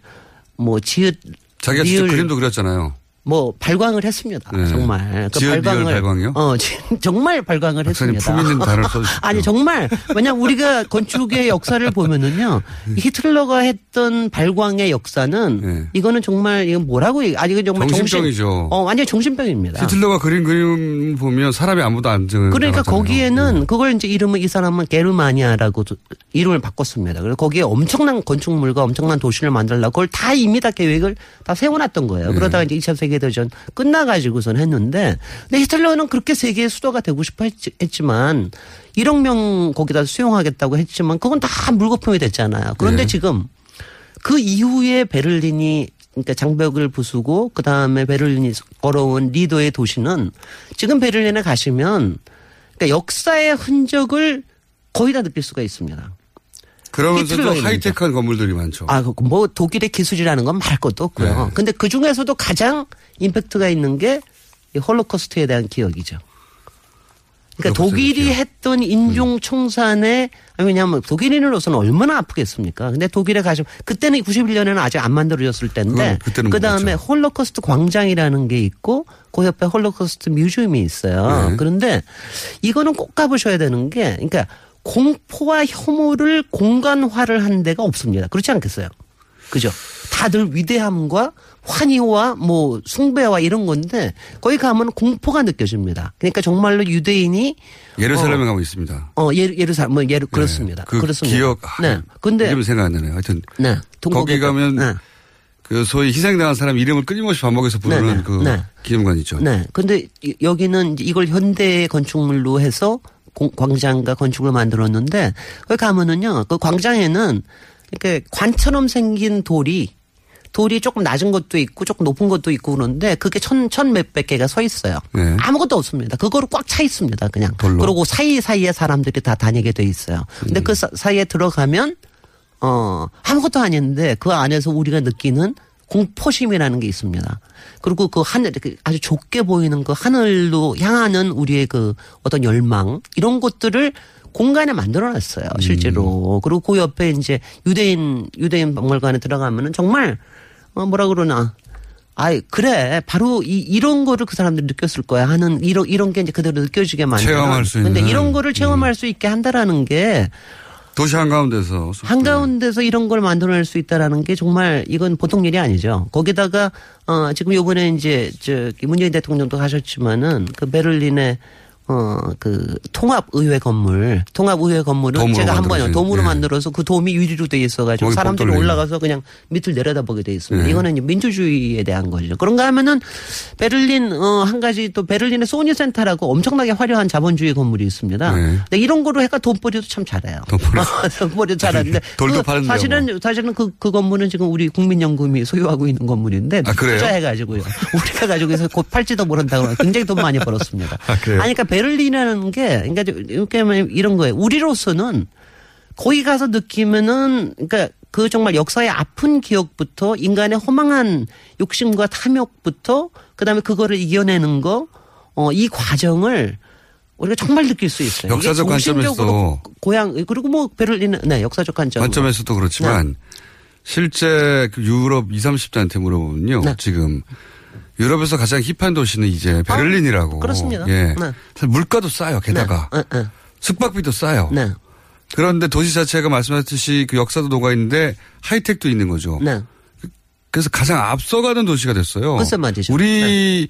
뭐 지읒 자기가 직접 그림도 그렸잖아요. 뭐 발광을 했습니다. 네. 정말 그 리을 발광이요? 어 정말 발광을 했습니다. 품 있는 단어를 써주십시오. 아니 정말 왜냐면 우리가 건축의 역사를 보면은요 히틀러가 했던 발광의 역사는 이거는 정말 이건 뭐라고 아니 이건 정말 네. 정신병이죠. 정신, 어 완전 정신병입니다. 히틀러가 그린 그림 보면 사람이 아무도 안 증. 그러니까 거기에는 그걸 이제 이름을 이 사람은 게르마니아라고 도- 이름을 바꿨습니다. 그래서 거기에 엄청난 건축물과 엄청난 도시를 만들려고 그걸 다 이미 다 계획을 다 세워놨던 거예요. 네. 그러다가 이제 2차 세계 대전 끝나가지고선 했는데 근데 히틀러는 그렇게 세계의 수도가 되고 싶어 했지, 했지 만 1억 명 거기다 수용하겠다고 했지만 그건 다 물거품이 됐잖아요. 그런데 네. 지금 그 이후에 베를린이 그러니까 장벽을 부수고 그 다음에 베를린이 걸어온 리더의 도시는 지금 베를린에 가시면 그러니까 역사의 흔적을 거의 다 느낄 수가 있습니다. 그러면서도 하이테크한 건물들이 많죠. 아, 그뭐 독일의 기술이라는 건 말 것도 없고요. 네. 근데 그 중에서도 가장 임팩트가 있는 게이 홀로코스트에 대한 기억이죠. 그러니까 독일이 했던 인종 청산에 아니, 왜냐하면 독일인으로서는 얼마나 아프겠습니까? 근데 독일에 가시면 그때는 91년에는 아직 안 만들어졌을 때인데 그 다음에 홀로코스트 광장이라는 게 있고 그 옆에 홀로코스트 museum이 있어요. 네. 그런데 이거는 꼭 가보셔야 되는 게 그러니까 공포와 혐오를 공간화를 한 데가 없습니다. 그렇지 않겠어요? 그죠? 다들 위대함과 환희와 뭐 숭배와 이런 건데 거기 가면 공포가 느껴집니다. 그러니까 정말로 유대인이 예루살렘에 어, 가고 있습니다. 어 예루 예루살렘 뭐 예루 그렇습니다. 그 그렇습니다. 기억. 네. 근데 이름 생각 안 나네요. 하여튼 네. 거기 가면 그 소위 희생당한 사람 이름을 끊임없이 반복해서 부르는 네, 네, 그 네. 기념관 있죠. 네. 근데 이- 여기는 이걸 현대 건축물로 해서 공- 광장과 건축을 만들었는데 거기 가면은요. 그 광장에는 이렇게 관처럼 생긴 돌이 돌이 조금 낮은 것도 있고 조금 높은 것도 있고 그런데 그게 천, 천 몇백 개가 서 있어요. 네. 아무것도 없습니다. 그거로 꽉 차 있습니다. 그냥. 그리고 사이사이에 사람들이 다 다니게 돼 있어요. 근데 음. 그 사- 사이에 들어가면 어, 아무것도 아닌데 그 안에서 우리가 느끼는 공포심이라는 게 있습니다. 그리고 그 하늘, 그 아주 좁게 보이는 그 하늘로 향하는 우리의 그 어떤 열망, 이런 것들을 공간에 만들어 놨어요, 실제로. 그리고 그 옆에 이제 유대인, 유대인 박물관에 들어가면은 정말, 어, 뭐라 그러나. 아이, 그래. 바로 이, 이런 거를 그 사람들이 느꼈을 거야 하는 이런, 이런 게 이제 그대로 느껴지게 만드는. 체험할 수 근데 있는. 음. 이런 거를 체험할 수 있게 한다라는 게 도시 한가운데서 한가운데서 이런 걸 만들어낼 수 있다라는 게 정말 이건 보통 일이 아니죠. 거기다가 어 지금 요번에 이제 저 문재인 대통령도 하셨지만은 그 베를린의 어그 통합 의회 건물 통합 의회 건물은 제가 한번 돔으로 예. 만들어서 그 돔이 유리로 돼 있어가지고 사람들이. 올라가서 그냥 밑을 내려다보게 돼 있습니다. 예. 이거는 민주주의에 대한 거죠. 그런가 하면은 베를린 어한 가지 또 베를린의 소니 센터라고 엄청나게 화려한 자본주의 건물이 있습니다. 네. 근데 이런 거로 해가 돈벌이도 참 잘해요. 돈벌이 잘하는데 돌도 그 파는데요, 뭐. 사실은 사실은 그, 그 건물은 지금 우리 국민연금이 소유하고 있는 건물인데 아? 투자해가지고요. 우리가 가지고 있어 곧 팔지도 모른다고 굉장히 돈 많이 벌었습니다. 아, 그래요? 아니, 그러니까 베 를린이라는 게 그러니까 이렇게 이런 거예요. 우리로서는 거기 가서 느끼면은 그러니까 그 정말 역사의 아픈 기억부터 인간의 허망한 욕심과 탐욕부터 그다음에 그거를 이겨내는 거 어, 이 과정을 우리가 정말 느낄 수 있어요. 역사적 관점에서 정신적으로 고향 그리고 뭐 베를린은 네 역사적 관점 관점에서도 그렇지만 실제 그 유럽 20, 30대한테 물어보면요. 네. 지금 유럽에서 가장 힙한 도시는 이제 베를린이라고. 아, 그렇습니다. 예. 네. 물가도 싸요. 게다가 네, 네, 숙박비도 싸요. 네. 그런데 도시 자체가 말씀하셨듯이 그 역사도 녹아 있는데 하이텍도 있는 거죠. 네. 그래서 가장 앞서가는 도시가 됐어요. 글쎄 말이죠. 우리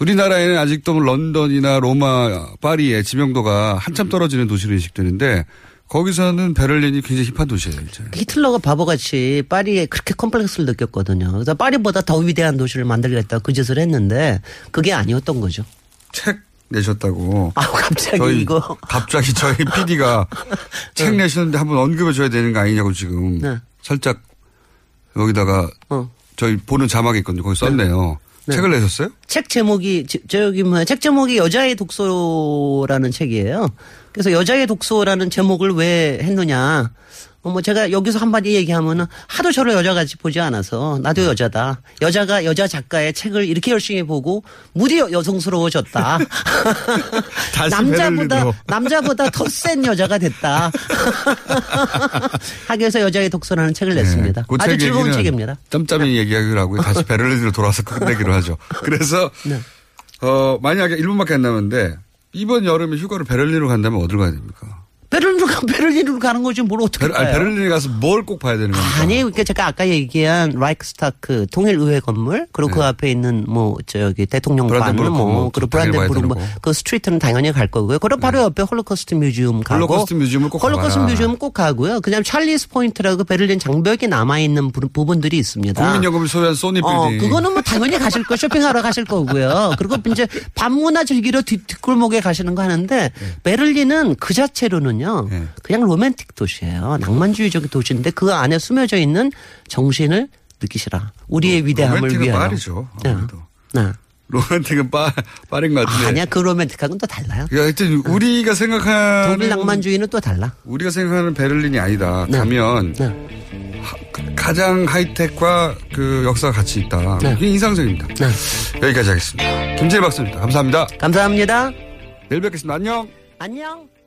우리나라에는 아직도 뭐 런던이나 로마, 파리의 지명도가 한참 떨어지는 도시로 인식되는데 거기서는 베를린이 굉장히 힙한 도시예요, 이제. 히틀러가 바보같이 파리에 그렇게 컴플렉스를 느꼈거든요. 그래서 파리보다 더 위대한 도시를 만들겠다 그 짓을 했는데 그게 아니었던 거죠. 책 내셨다고. 아, 갑자기 저희 이거. 갑자기 저희 PD가 책 내시는데 한번 언급해 줘야 되는 거 아니냐고 지금 네. 살짝 여기다가 어. 저희 보는 자막이 있거든요. 거기 썼네요. 네. 책을 내셨어요? 책 제목이 저- 저기 뭐야 책 제목이 여자의 독서라는 책이에요. 그래서 여자의 독서라는 제목을 왜 했느냐? 어, 뭐 제가 여기서 한마디 얘기하면은 하도 저를 여자같이 보지 않아서 나도 여자다. 여자가 여자 작가의 책을 이렇게 열심히 보고 무디 여- 여성스러워졌다. 남자보다. 남자보다 더 센 여자가 됐다. 하기 위해서 여자의 독서라는 책을 냈습니다. 그 아주 책 즐거운 책입니다. 짬짬이 얘기하기로 하고요. 다시 베를린으로 돌아와서 끝내기로 하죠. 그래서 네. 어 만약에 1분밖에 안 남았는데 이번 여름에 휴가를 베를린으로 간다면 어디로 가야 됩니까? 베를린으로 가, 베를린으로 가는 거지 뭘 어떻게 아니, 가요? 베를린에 가서 뭘 꼭 봐야 되는 겁니까? 아니, 그러니까 제가 아까 얘기한 라이크스타크 통일의회 건물, 그리고 그 앞에 있는 뭐 저기 대통령관, 네. 뭐뭐 그리고 브란덴부르크 뭐. 그 street는 당연히 갈 거고요. 그리고 바로 옆에 홀로코스트 museum 가고, 홀로코스트 museum을 꼭 홀로코스트. museum 꼭 가고요. 그다음 찰리스 포인트라고 베를린 장벽에 남아 있는 부분들이 있습니다. 국민연금을 소유한 소니 어, 빌딩. 그거는 뭐 당연히 가실 거 쇼핑하러 가실 거고요. 그리고 이제 밤문화 즐기러 뒷, 뒷골목에 가시는 거 하는데 네. 베를린은 그 자체로는 요. 그냥 로맨틱 도시예요. 낭만주의적 도시인데 그 안에 숨겨져 있는 정신을 느끼시라. 우리의 위대함을 로맨틱은 위하여. 파리죠. 네. 네. 로맨틱은 파, 파린 것 같은데. 아니야 그 로맨틱하고는 또 달라요. 그러니까 하여튼 우리가 생각하는 독일 낭만주의는 또 달라. 우리가 생각하는 베를린이 아니다. 네. 가면 하- 가장 하이텍과 그 역사가 같이 있다. 네. 이게 인상적입니다. 여기까지 하겠습니다. 김재일 박사입니다. 감사합니다. 감사합니다. 내일 뵙겠습니다. 안녕. 안녕.